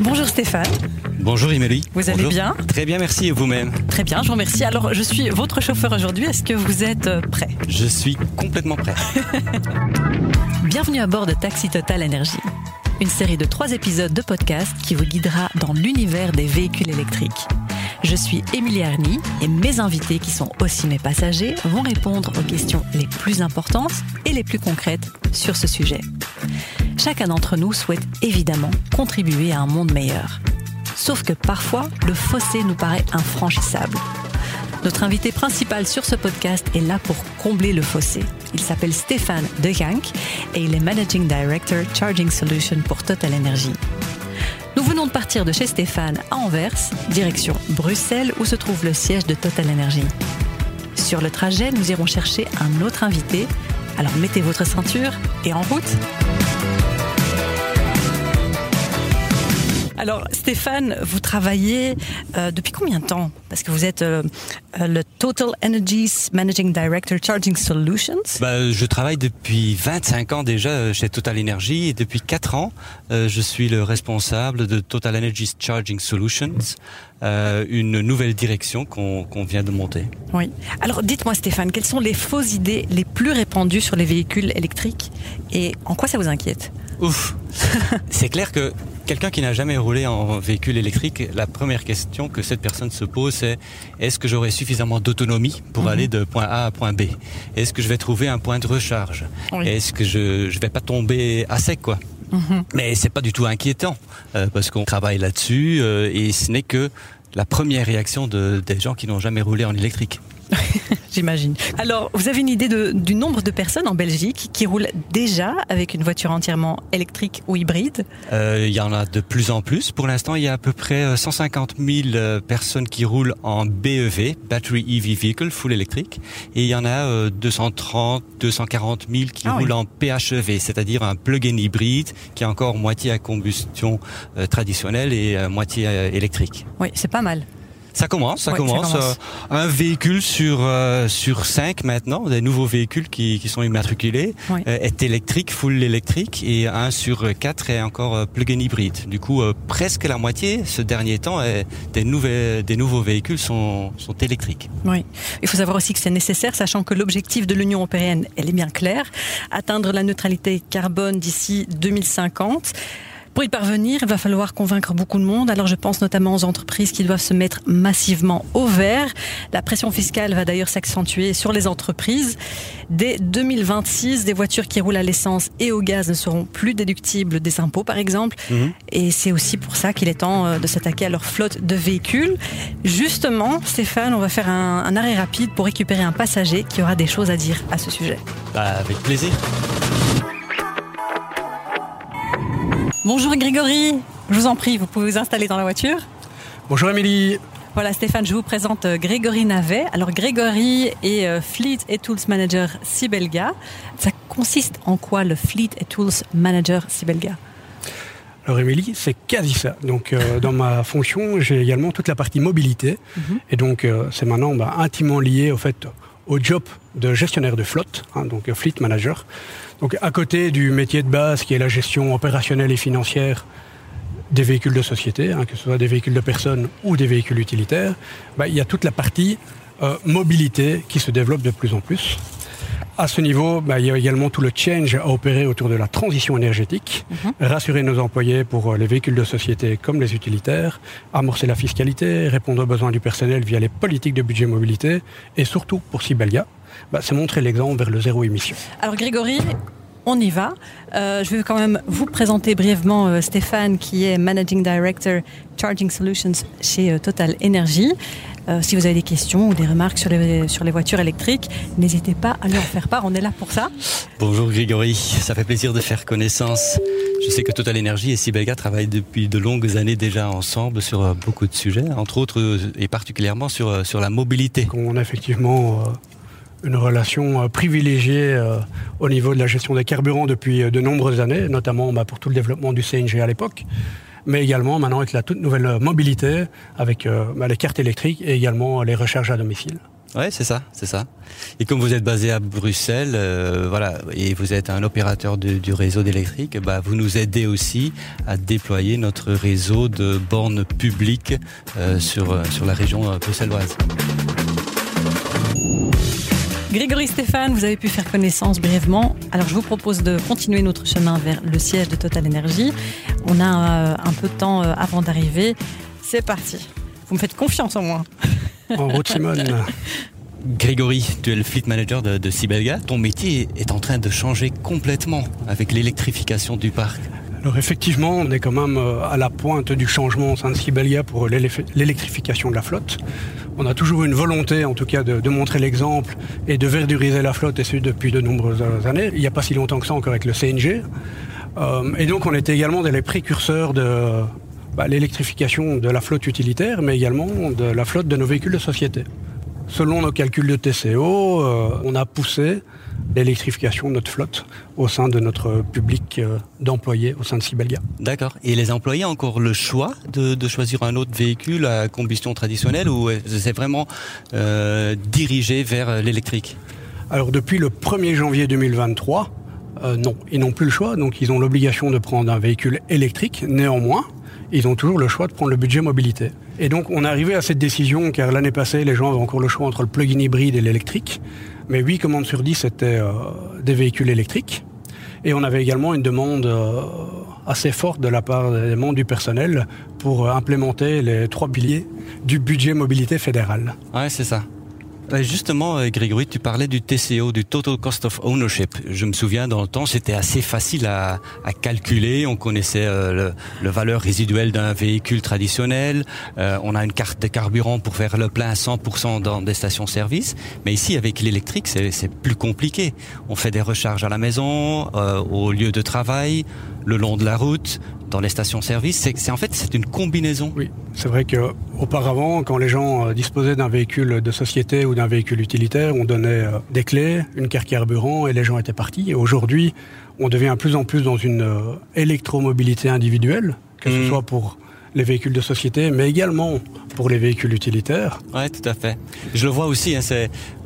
Bonjour Stéphane. Bonjour Émilie. Vous allez bien? Très bien, merci et vous-même? Très bien, je vous remercie. Alors, je suis votre chauffeur aujourd'hui. Est-ce que vous êtes euh, prêt? Je suis complètement prêt. Bienvenue à bord de Taxi Total Energy, une série de trois épisodes de podcast qui vous guidera dans l'univers des véhicules électriques. Je suis Émilie Arny et mes invités, qui sont aussi mes passagers, vont répondre aux questions les plus importantes et les plus concrètes sur ce sujet. Chacun d'entre nous souhaite évidemment contribuer à un monde meilleur. Sauf que parfois, le fossé nous paraît infranchissable. Notre invité principal sur ce podcast est là pour combler le fossé. Il s'appelle Stéphane De Jank et il est Managing Director Charging Solution pour Total Energy. Nous venons de partir de chez Stéphane à Anvers, direction Bruxelles où se trouve le siège de Total Energy. Sur le trajet, nous irons chercher un autre invité. Alors mettez votre ceinture et en route. Alors Stéphane, vous travaillez euh, depuis combien de temps? Parce que vous êtes euh, euh, le Total Energies Managing Director Charging Solutions. Bah, je travaille depuis 25 ans déjà chez Total Energy et depuis 4 ans, je suis le responsable de Total Energies Charging Solutions, une nouvelle direction qu'on vient de monter. Oui. Alors dites-moi Stéphane, quelles sont les fausses idées les plus répandues sur les véhicules électriques? Et en quoi ça vous inquiète? Ouf C'est clair que quelqu'un qui n'a jamais roulé en véhicule électrique, la première question que cette personne se pose, c'est est-ce que j'aurai suffisamment d'autonomie pour mhm. aller de point A à point B? Est-ce que je vais trouver un point de recharge? Est-ce que je ne vais pas tomber à sec quoi? Mhm. Mais c'est pas du tout inquiétant euh, parce qu'on travaille là-dessus euh, et ce n'est que la première réaction de, des gens qui n'ont jamais roulé en électrique. J'imagine. Alors, vous avez une idée du nombre de personnes en Belgique qui roulent déjà avec une voiture entièrement électrique ou hybride? Euh, Il y en a de plus en plus. Pour l'instant, il y a à peu près 150 euh, 000 euh, personnes qui roulent en BEV, Battery EV Vehicle, full électrique. Et il y en a 230, 240 000 qui ah roulent en PHEV, c'est-à-dire un plug-in hybride qui est encore moitié à combustion traditionnelle et moitié électrique. Oui, c'est pas mal. Ça commence, ça, commence. Euh, un véhicule sur euh, sur cinq maintenant, des nouveaux véhicules qui, qui sont immatriculés, euh, est électrique, full électrique, et un sur quatre est encore plug-in hybride. Du coup, presque la moitié, ce dernier temps, des nouvelles, des nouveaux véhicules sont sont électriques. Oui. Il faut savoir aussi que c'est nécessaire, sachant que l'objectif de l'Union européenne, elle est bien claire, atteindre la neutralité carbone d'ici 2050. Pour y parvenir, il va falloir convaincre beaucoup de monde. Alors je pense notamment aux entreprises qui doivent se mettre massivement au vert. La pression fiscale va d'ailleurs s'accentuer sur les entreprises. Dès 2026, des voitures qui roulent à l'essence et au gaz ne seront plus déductibles des impôts, par exemple. Mhm. Et c'est aussi pour ça qu'il est temps euh, de s'attaquer à leur flotte de véhicules. Justement, Stéphane, on va faire un, arrêt rapide pour récupérer un passager qui aura des choses à dire à ce sujet. Bah, avec plaisir. Bonjour Grégory, je vous en prie, vous pouvez vous installer dans la voiture. Bonjour Émilie. Voilà Stéphane, je vous présente euh, Grégory Navet. Alors Grégory est euh, Fleet et Tools Manager Sibelga. Ça consiste en quoi le Fleet et Tools Manager Sibelga? Alors Émilie, c'est quasi ça. Donc euh, dans ma fonction, j'ai également toute la partie mobilité. Mhm. Et donc c'est maintenant bah, intimement lié au fait au job de gestionnaire de flotte, hein, donc fleet manager. Donc à côté du métier de base qui est la gestion opérationnelle et financière des véhicules de société, hein, que ce soit des véhicules de personnes ou des véhicules utilitaires, bah, il y a toute la partie euh, mobilité qui se développe de plus en plus. À ce niveau, bah, il y a également tout le change à opérer autour de la transition énergétique, mhm. rassurer nos employés pour euh, les véhicules de société comme les utilitaires, amorcer la fiscalité, répondre aux besoins du personnel via les politiques de budget mobilité et surtout pour Sibelia, bah, c'est montrer l'exemple vers le zéro émission. Alors Grégory, on y va. Euh, je vais quand même vous présenter brièvement euh, Stéphane, qui est Managing Director Charging Solutions chez euh, Total Energy. si vous avez des questions ou des remarques sur les, sur les voitures électriques, n'hésitez pas à nous en faire part, on est là pour ça. Bonjour Grégory, ça fait plaisir de faire connaissance. Je sais que Total Energy et Sibelga travaillent depuis de longues années déjà ensemble sur beaucoup de sujets, entre autres et particulièrement sur, sur la mobilité. On a effectivement une relation euh, privilégiée euh, au niveau de la gestion des carburants depuis euh, de nombreuses années, notamment bah, pour tout le développement du CNG à l'époque, mais également maintenant avec la toute nouvelle mobilité, avec bah, les cartes électriques et également les recharges à domicile. Ouais, c'est ça, c'est ça. Et comme vous êtes basé à Bruxelles, voilà, et vous êtes un opérateur du réseau d'électrique, bah, vous nous aidez aussi à déployer notre réseau de bornes publiques sur, sur la région bruxelloise. Grégory Stéphane, vous avez pu faire connaissance brièvement. Alors je vous propose de continuer notre chemin vers le siège de Total Energy. On a un peu de temps avant d'arriver. C'est parti. Vous me faites confiance en moi. En route, Simone. Grégory, tu es le fleet manager de, de Sibelga. Ton métier est en train de changer complètement avec l'électrification du parc. Effectivement, on est quand même euh, à la pointe du changement au sein de Sibelga pour l'électrification de la flotte. On a toujours une volonté, en tout cas, de, montrer l'exemple et de verduriser la flotte, et ce depuis de nombreuses années. Il n'y a pas si longtemps que ça encore avec le CNG. Euh, et donc on était également des précurseurs de bah, l'électrification de la flotte utilitaire, mais également de la flotte de nos véhicules de société. Selon nos calculs de TCO, euh, on a poussé l'électrification de notre flotte au sein de notre public euh, d'employés au sein de Sibelga. D'accord. Et les employés ont encore le choix de, choisir un autre véhicule à combustion traditionnelle ou c'est vraiment euh, dirigé vers l'électrique? Alors depuis le 1er janvier 2023, non, ils n'ont plus le choix, donc ils ont l'obligation de prendre un véhicule électrique. Néanmoins, ils ont toujours le choix de prendre le budget mobilité. Et donc on est arrivé à cette décision car l'année passée, les gens avaient encore le choix entre le plug-in hybride et l'électrique. Mais 8 commandes sur 10 étaient euh, des véhicules électriques. Et on avait également une demande euh, assez forte de la part des membres du personnel pour implémenter les trois piliers du budget mobilité fédéral. Ouais, c'est ça. Bah, justement, euh, Grégory, tu parlais du TCO, du Total Cost of Ownership. Je me souviens, dans le temps, c'était assez facile à, calculer. On connaissait euh, le, valeur résiduelle d'un véhicule traditionnel. Euh, on a une carte de carburant pour faire le plein à 100% dans des stations-service. Mais ici, avec l'électrique, c'est plus compliqué. On fait des recharges à la maison, au lieu de travail, le long de la route, dans les stations-service. C'est en fait c'est une combinaison. Oui, c'est vrai que auparavant, quand les gens euh, disposaient d'un véhicule de société ou d'un véhicule utilitaire, on donnait euh, des clés, une carte carburant et les gens étaient partis. Et aujourd'hui, on devient de plus en plus dans une euh, électromobilité individuelle, que ce mmh. soit pour les véhicules de société, mais également pour les véhicules utilitaires. Oui, tout à fait. Je le vois aussi, hein,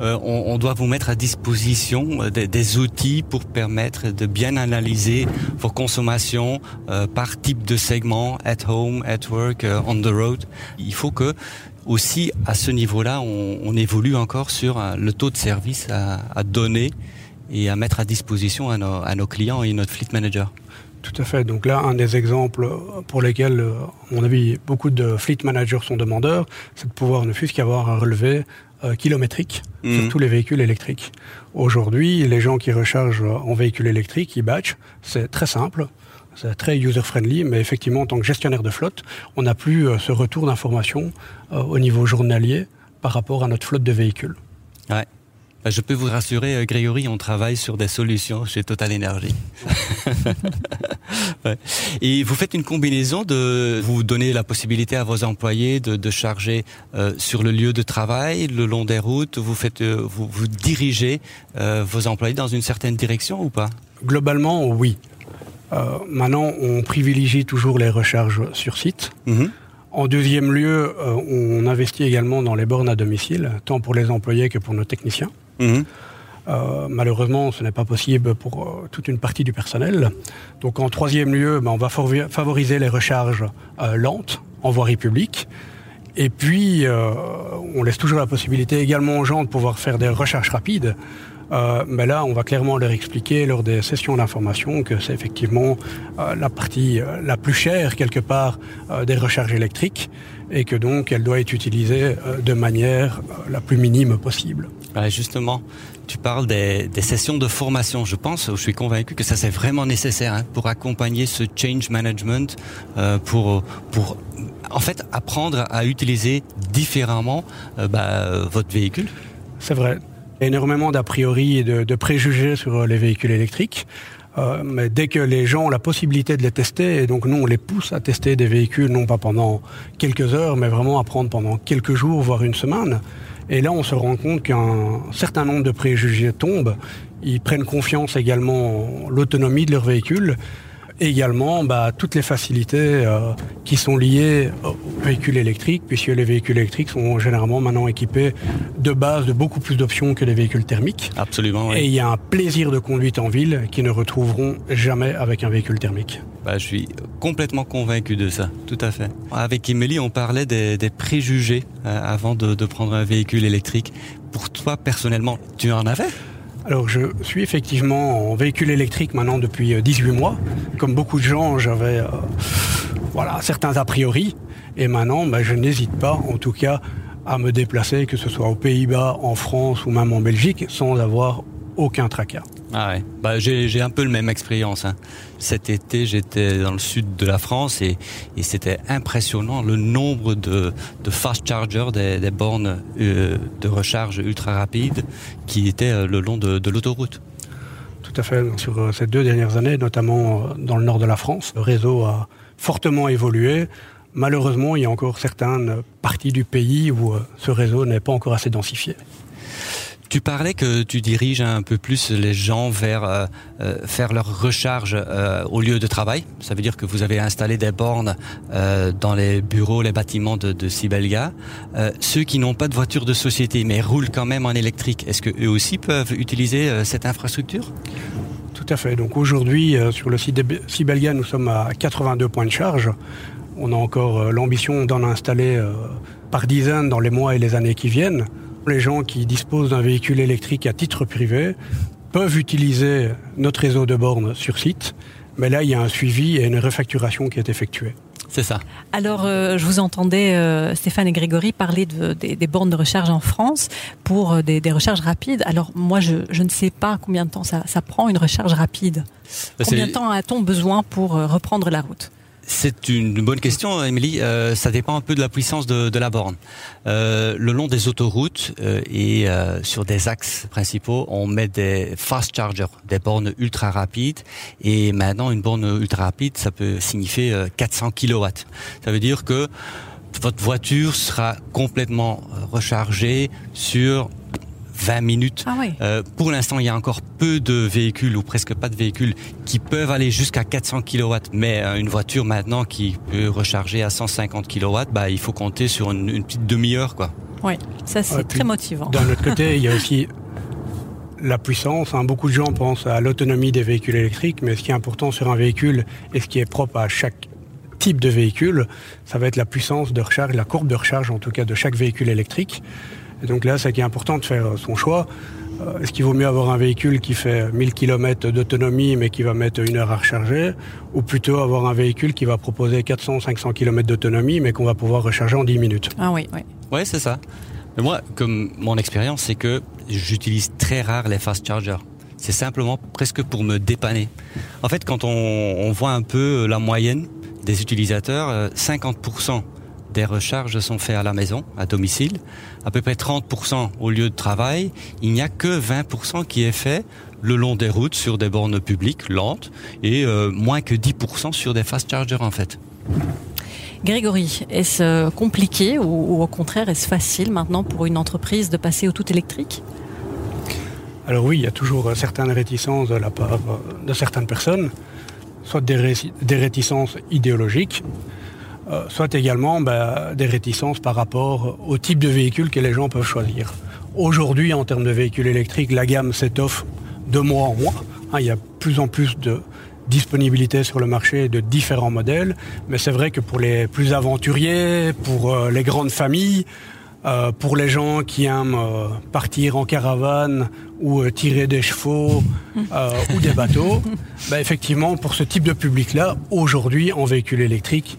euh, on, doit vous mettre à disposition euh, des, outils pour permettre de bien analyser vos consommations euh, par type de segment, at home, at work, on the road. Il faut que aussi à ce niveau-là, on, évolue encore sur le taux de service à, donner et à mettre à disposition à nos, à nos clients et notre fleet manager. Tout à fait. Donc là, un des exemples pour lesquels, euh, à mon avis, beaucoup de fleet managers sont demandeurs, c'est de pouvoir ne fût-ce qu'avoir un relevé euh, kilométrique sur mhm. tous les véhicules électriques. Aujourd'hui, les gens qui rechargent en véhicule électrique, ils batch, c'est très simple. C'est très user-friendly, mais effectivement, en tant que gestionnaire de flotte, on n'a plus euh, ce retour d'informations au niveau journalier par rapport à notre flotte de véhicules. Ouais. Bah, je peux vous rassurer, euh, Grégory, on travaille sur des solutions chez Total Energy. Et vous faites une combinaison de vous donner la possibilité à vos employés de, charger euh, sur le lieu de travail, le long des routes. Vous faites, euh, vous, vous, dirigez vos employés dans une certaine direction ou pas? Globalement, oui. maintenant, on privilégie toujours les recharges sur site. Mm-hmm. En deuxième lieu, on investit également dans les bornes à domicile, tant pour les employés que pour nos techniciens. Mhm. Euh, malheureusement, ce n'est pas possible pour euh, toute une partie du personnel. Donc en troisième lieu, ben, on va favoriser les recharges euh, lentes en voirie publique. Et puis, on laisse toujours la possibilité également aux gens de pouvoir faire des recharges rapides. mais là, on va clairement leur expliquer lors des sessions d'information que c'est effectivement la partie la plus chère quelque part des recharges électriques et que donc elle doit être utilisée de manière la plus minime possible justement, tu parles des, sessions de formation. Je pense, je suis convaincu que ça c'est vraiment nécessaire hein, pour accompagner ce change management, euh, pour pour en fait apprendre à utiliser différemment euh, bah, votre véhicule. C'est vrai. Énormément d'a priori et de, préjugés sur les véhicules électriques. Euh, mais dès que les gens ont la possibilité de les tester, et donc nous on les pousse à tester des véhicules non pas pendant quelques heures, mais vraiment à prendre pendant quelques jours, voire une semaine, et là, on se rend compte qu'un certain nombre de préjugés tombent. Ils prennent confiance également en l'autonomie de leur véhicule. Et également bah, toutes les facilités euh, qui sont liées aux véhicules électriques, puisque les véhicules électriques sont généralement maintenant équipés de base de beaucoup plus d'options que les véhicules thermiques. Absolument. Oui. Et il y a un plaisir de conduite en ville qui ne retrouveront jamais avec un véhicule thermique. Bah, je suis complètement convaincu de ça, tout à fait. Avec Emily, on parlait des, préjugés euh, avant de, prendre un véhicule électrique. Pour toi, personnellement, tu en avais? Alors je suis effectivement en véhicule électrique maintenant depuis 18 euh, mois. Comme beaucoup de gens, j'avais euh, voilà, certains a priori. Et maintenant, ben, je n'hésite pas, en tout cas, à me déplacer, que ce soit aux Pays-Bas, en France ou même en Belgique, sans avoir aucun tracas. Ah ouais. Bah, j'ai un peu le même expérience. Hein. Cet été, j'étais dans le sud de la France et, et c'était impressionnant le nombre de, de fast chargers, des, des bornes euh, de recharge ultra rapides qui étaient euh, le long de, de l'autoroute. Tout à fait. Sur euh, ces deux dernières années, notamment dans le nord de la France, le réseau a fortement évolué. Malheureusement, il y a encore certaines parties du pays où ce réseau n'est pas encore assez densifié. Tu parlais que tu diriges un peu plus les gens vers euh, euh, faire leur recharge euh, au lieu de travail. Ça veut dire que vous avez installé des bornes euh, dans les bureaux, les bâtiments de, de Sibelga. Euh, ceux qui n'ont pas de voiture de société mais roulent quand même en électrique, est-ce que eux aussi peuvent utiliser cette infrastructure? Tout à fait. Donc aujourd'hui, sur le site de Sibelga, nous sommes à 82 points de charge. On a encore l'ambition d'en installer par dizaines dans les mois et les années qui viennent. Les gens qui disposent d'un véhicule électrique à titre privé peuvent utiliser notre réseau de bornes sur site, mais là, il y a un suivi et une refacturation qui est effectuée. C'est ça. Alors, euh, je vous entendais, euh, Stéphane et Grégory, parler de, des, des, bornes de recharge en France pour euh, des, des, recharges rapides. Alors, moi, je, je, ne sais pas combien de temps ça, ça prend une recharge rapide. Combien de temps a-t-on besoin pour euh, reprendre la route? C'est une bonne question, Émilie. Euh, ça dépend un peu de la puissance de, la borne. Euh, le long des autoroutes euh, et sur des axes principaux, on met des fast chargers, des bornes ultra rapides. Et maintenant, une borne ultra rapide, ça peut signifier 400 kW. Ça veut dire que votre voiture sera complètement rechargée sur 20 minutes. Ah oui. euh, pour l'instant, il y a encore peu de véhicules ou presque pas de véhicules qui peuvent aller jusqu'à 400 kW. Mais euh, une voiture maintenant qui peut recharger à 150 kW, bah, il faut compter sur une, une petite demi-heure. quoi. Oui, ça c'est Ouais, très motivant. D'un autre côté, il y a aussi la puissance. Hein. Beaucoup de gens pensent à l'autonomie des véhicules électriques, mais ce qui est important sur un véhicule et ce qui est propre à chaque type de véhicule, ça va être la puissance de recharge, la courbe de recharge en tout cas de chaque véhicule électrique. Et donc là, c'est qui est important de faire son choix. Euh, Est-ce qu'il vaut mieux avoir un véhicule qui fait 1000 km d'autonomie mais qui va mettre une heure à recharger ou plutôt avoir un véhicule qui va proposer 400-500 km d'autonomie mais qu'on va pouvoir recharger en 10 minutes? Ah oui, oui. Ouais, c'est ça. Mais moi, comme mon expérience, c'est que j'utilise très rare les fast chargers. C'est simplement presque pour me dépanner. En fait, quand on, on voit un peu la moyenne des utilisateurs, euh, 50% des recharges sont faits à la maison, à domicile, à peu près 30% au lieu de travail. Il n'y a que 20% qui est fait le long des routes sur des bornes publiques lentes et euh, moins que 10% sur des fast chargers en fait. Grégory, est-ce euh, compliqué ou, ou au contraire est-ce facile maintenant pour une entreprise de passer au tout électrique? Alors oui, il y a toujours euh, certaines réticences de la part de certaines personnes, soit des, ré- des réticences idéologiques, euh, soit également bah, des réticences par rapport au type de véhicule que les gens peuvent choisir. Aujourd'hui, en termes de véhicules électriques, la gamme s'étoffe de mois en mois. Hein, il y a plus en plus de disponibilité sur le marché de différents modèles, mais c'est vrai que pour les plus aventuriers, pour euh, les grandes familles, euh, pour les gens qui aiment euh, partir en caravane ou euh, tirer des chevaux euh, ou des bateaux, bah, effectivement, pour ce type de public-là, aujourd'hui, en véhicule électrique,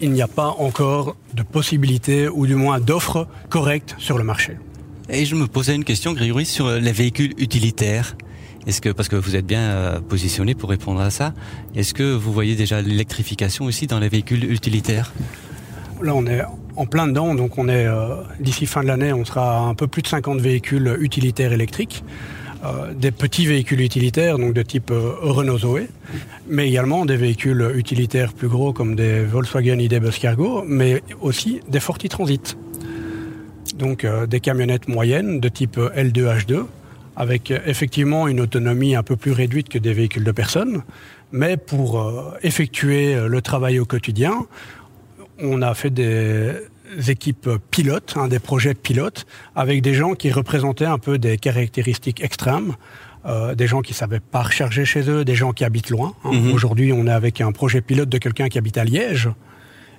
il n'y a pas encore de possibilité ou du moins d'offres correctes sur le marché. Et je me posais une question, Grégory, sur les véhicules utilitaires. Est-ce que, parce que vous êtes bien positionné pour répondre à ça, est-ce que vous voyez déjà l'électrification aussi dans les véhicules utilitaires? Là, on est en plein dedans, donc on est euh, d'ici fin de l'année, on sera à un peu plus de 50 véhicules utilitaires électriques, euh, des petits véhicules utilitaires, donc de type euh, Renault Zoé, mais également des véhicules utilitaires plus gros comme des Volkswagen ID Bus Cargo, mais aussi des Forti Transit. Donc des camionnettes moyennes de type L2H2, avec effectivement une autonomie un peu plus réduite que des véhicules de personnes, Mais pour effectuer le travail au quotidien, on a fait des équipes pilotes, hein, des projets pilotes, avec des gens qui représentaient un peu des caractéristiques extrêmes. Euh, des gens qui savaient pas recharger chez eux, des gens qui habitent loin. Hein. Mhm. Aujourd'hui, on est avec un projet pilote de quelqu'un qui habite à Liège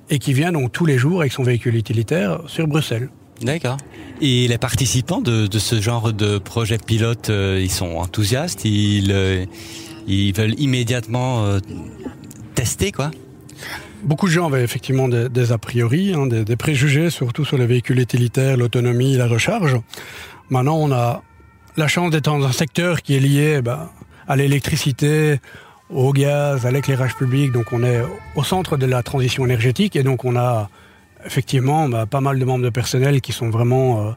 et qui vient donc tous les jours avec son véhicule utilitaire sur Bruxelles. D'accord. Et les participants de, de ce genre de projet pilote, euh, ils sont enthousiastes, ils, euh, ils veulent immédiatement euh, tester, quoi? Beaucoup de gens avaient effectivement des, a priori, hein, des, préjugés, surtout sur les véhicules utilitaires, l'autonomie, la recharge. Maintenant, on a la chance d'être dans un secteur qui est lié ben, à l'électricité, au gaz, à l'éclairage public. Donc, on est au centre de la transition énergétique et donc on a effectivement ben, pas mal de membres de personnel qui sont vraiment euh,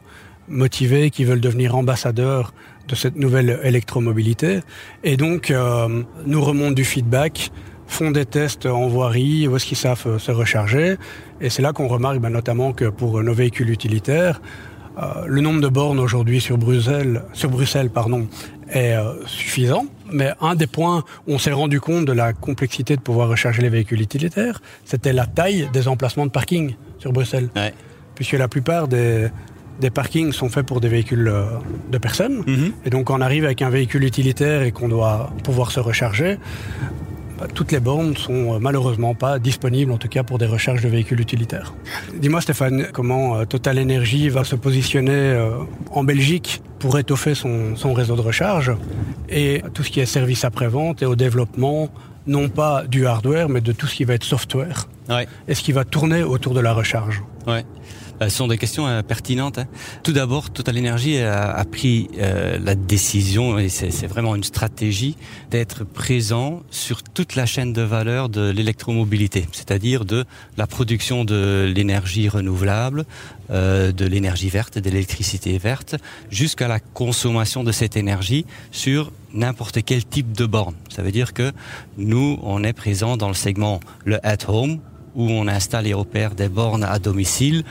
motivés, qui veulent devenir ambassadeurs de cette nouvelle électromobilité. Et donc, euh, nous remontent du feedback font des tests en voirie, où est-ce qu'ils savent euh, se recharger. Et c'est là qu'on remarque ben, notamment que pour nos véhicules utilitaires, euh, le nombre de bornes aujourd'hui sur Bruxelles, sur Bruxelles pardon, est euh, suffisant. Mais un des points où on s'est rendu compte de la complexité de pouvoir recharger les véhicules utilitaires, c'était la taille des emplacements de parking sur Bruxelles. Ouais. Puisque la plupart des, des parkings sont faits pour des véhicules euh, de personnes. Mhm. Et donc, quand on arrive avec un véhicule utilitaire et qu'on doit pouvoir se recharger, bah, toutes les bornes sont euh, malheureusement pas disponibles, en tout cas pour des recharges de véhicules utilitaires. Dis-moi, Stéphane, comment euh, Total Energy va se positionner euh, en Belgique pour étoffer son, son réseau de recharge et tout ce qui est service après-vente et au développement, non pas du hardware, mais de tout ce qui va être software? Ouais. et ce qui va tourner autour de la recharge? Ouais. Euh, Ce sont des questions euh, pertinentes. hein. Tout d'abord, Total Energy a, pris euh, la décision, et c'est vraiment une stratégie, d'être présent sur toute la chaîne de valeur de l'électromobilité, c'est-à-dire de la production de l'énergie renouvelable, euh, de l'énergie verte, de l'électricité verte, jusqu'à la consommation de cette énergie sur n'importe quel type de borne. Ça veut dire que nous, on est présent dans le segment le at-home, où on installe et opère des bornes à domicile,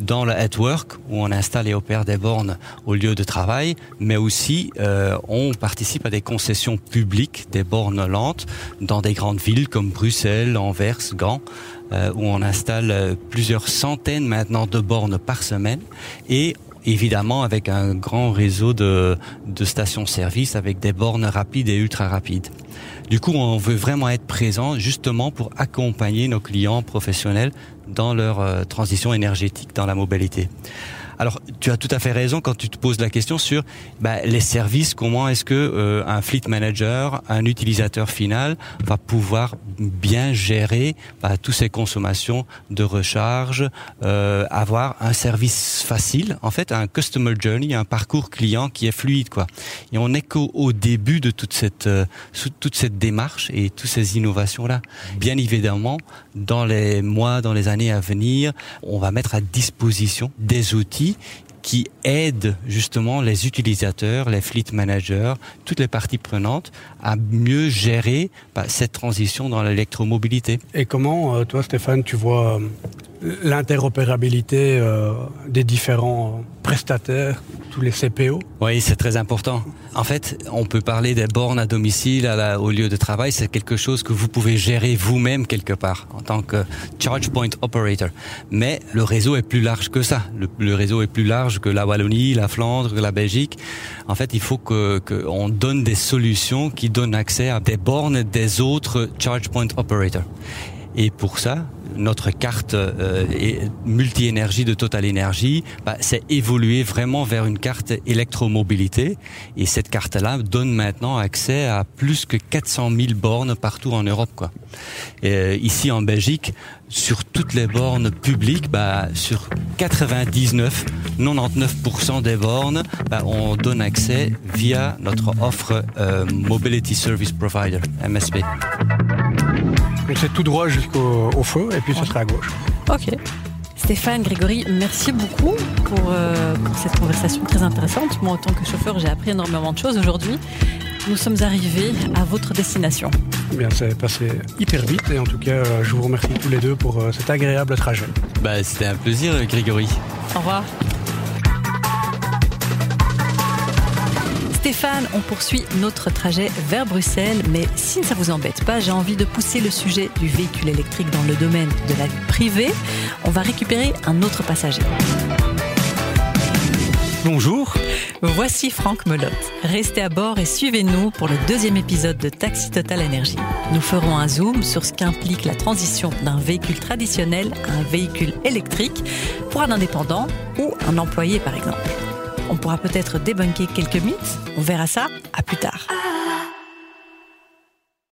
dans le at où on installe et opère des bornes au lieu de travail, mais aussi euh, on participe à des concessions publiques, des bornes lentes, dans des grandes villes comme Bruxelles, Anvers, Gand, euh, où on installe euh, plusieurs centaines maintenant de bornes par semaine, et évidemment avec un grand réseau de, de stations-service avec des bornes rapides et ultra rapides. Du coup, on veut vraiment être présent justement pour accompagner nos clients professionnels dans leur euh, transition énergétique dans la mobilité. Alors, tu as tout à fait raison quand tu te poses la question sur bah, les services. Comment est-ce que euh, un fleet manager, un utilisateur final, va pouvoir bien gérer bah, toutes ces consommations de recharge, euh, avoir un service facile, en fait, un customer journey, un parcours client qui est fluide, quoi. Et on n'est qu'au au début de toute cette euh, toute cette démarche et toutes ces innovations là. Bien évidemment, dans les mois, dans les années à venir, on va mettre à disposition des outils qui aident justement les utilisateurs, les fleet managers, toutes les parties prenantes à mieux gérer bah, cette transition dans l'électromobilité. Et comment, euh, toi Stéphane, tu vois euh, l'interopérabilité euh, des différents prestataires, tous les CPO Oui, c'est très important. En fait, on peut parler des bornes à domicile, au lieu de travail. C'est quelque chose que vous pouvez gérer vous-même quelque part en tant que charge point operator. Mais le réseau est plus large que ça. Le, réseau est plus large que la Wallonie, la Flandre, la Belgique. En fait, il faut que qu'on donne des solutions qui donnent accès à des bornes des autres charge point operators. Et pour ça, notre carte euh, multi-énergie de Total Energy, bah, c'est évoluer vraiment vers une carte électromobilité. Et cette carte-là donne maintenant accès à plus que 400 000 bornes partout en Europe. Euh, ici en Belgique, sur toutes les bornes publiques, bah, sur 99, 99% des bornes, bah, on donne accès via notre offre euh, Mobility Service Provider, MSP. Donc c'est tout droit jusqu'au au feu et puis ce sera à gauche. Ok. Stéphane, Grégory, merci beaucoup pour, euh, pour cette conversation très intéressante. Moi, en tant que chauffeur, j'ai appris énormément de choses aujourd'hui. Nous sommes arrivés à votre destination. Eh Bien, c'est passé hyper vite et en tout cas, euh, je vous remercie tous les deux pour euh, cet agréable trajet. Bah, C'était un plaisir, Grégory. Au revoir. Stéphane, on poursuit notre trajet vers Bruxelles, mais si ça vous embête pas, j'ai envie de pousser le sujet du véhicule électrique dans le domaine de la vie privée. On va récupérer un autre passager. Bonjour. Voici Franck Melotte. Restez à bord et suivez-nous pour le deuxième épisode de Taxi Total Energy. Nous ferons un zoom sur ce qu'implique la transition d'un véhicule traditionnel à un véhicule électrique pour un indépendant ou un employé par exemple. On pourra peut-être débunker quelques mythes. On verra ça à plus tard.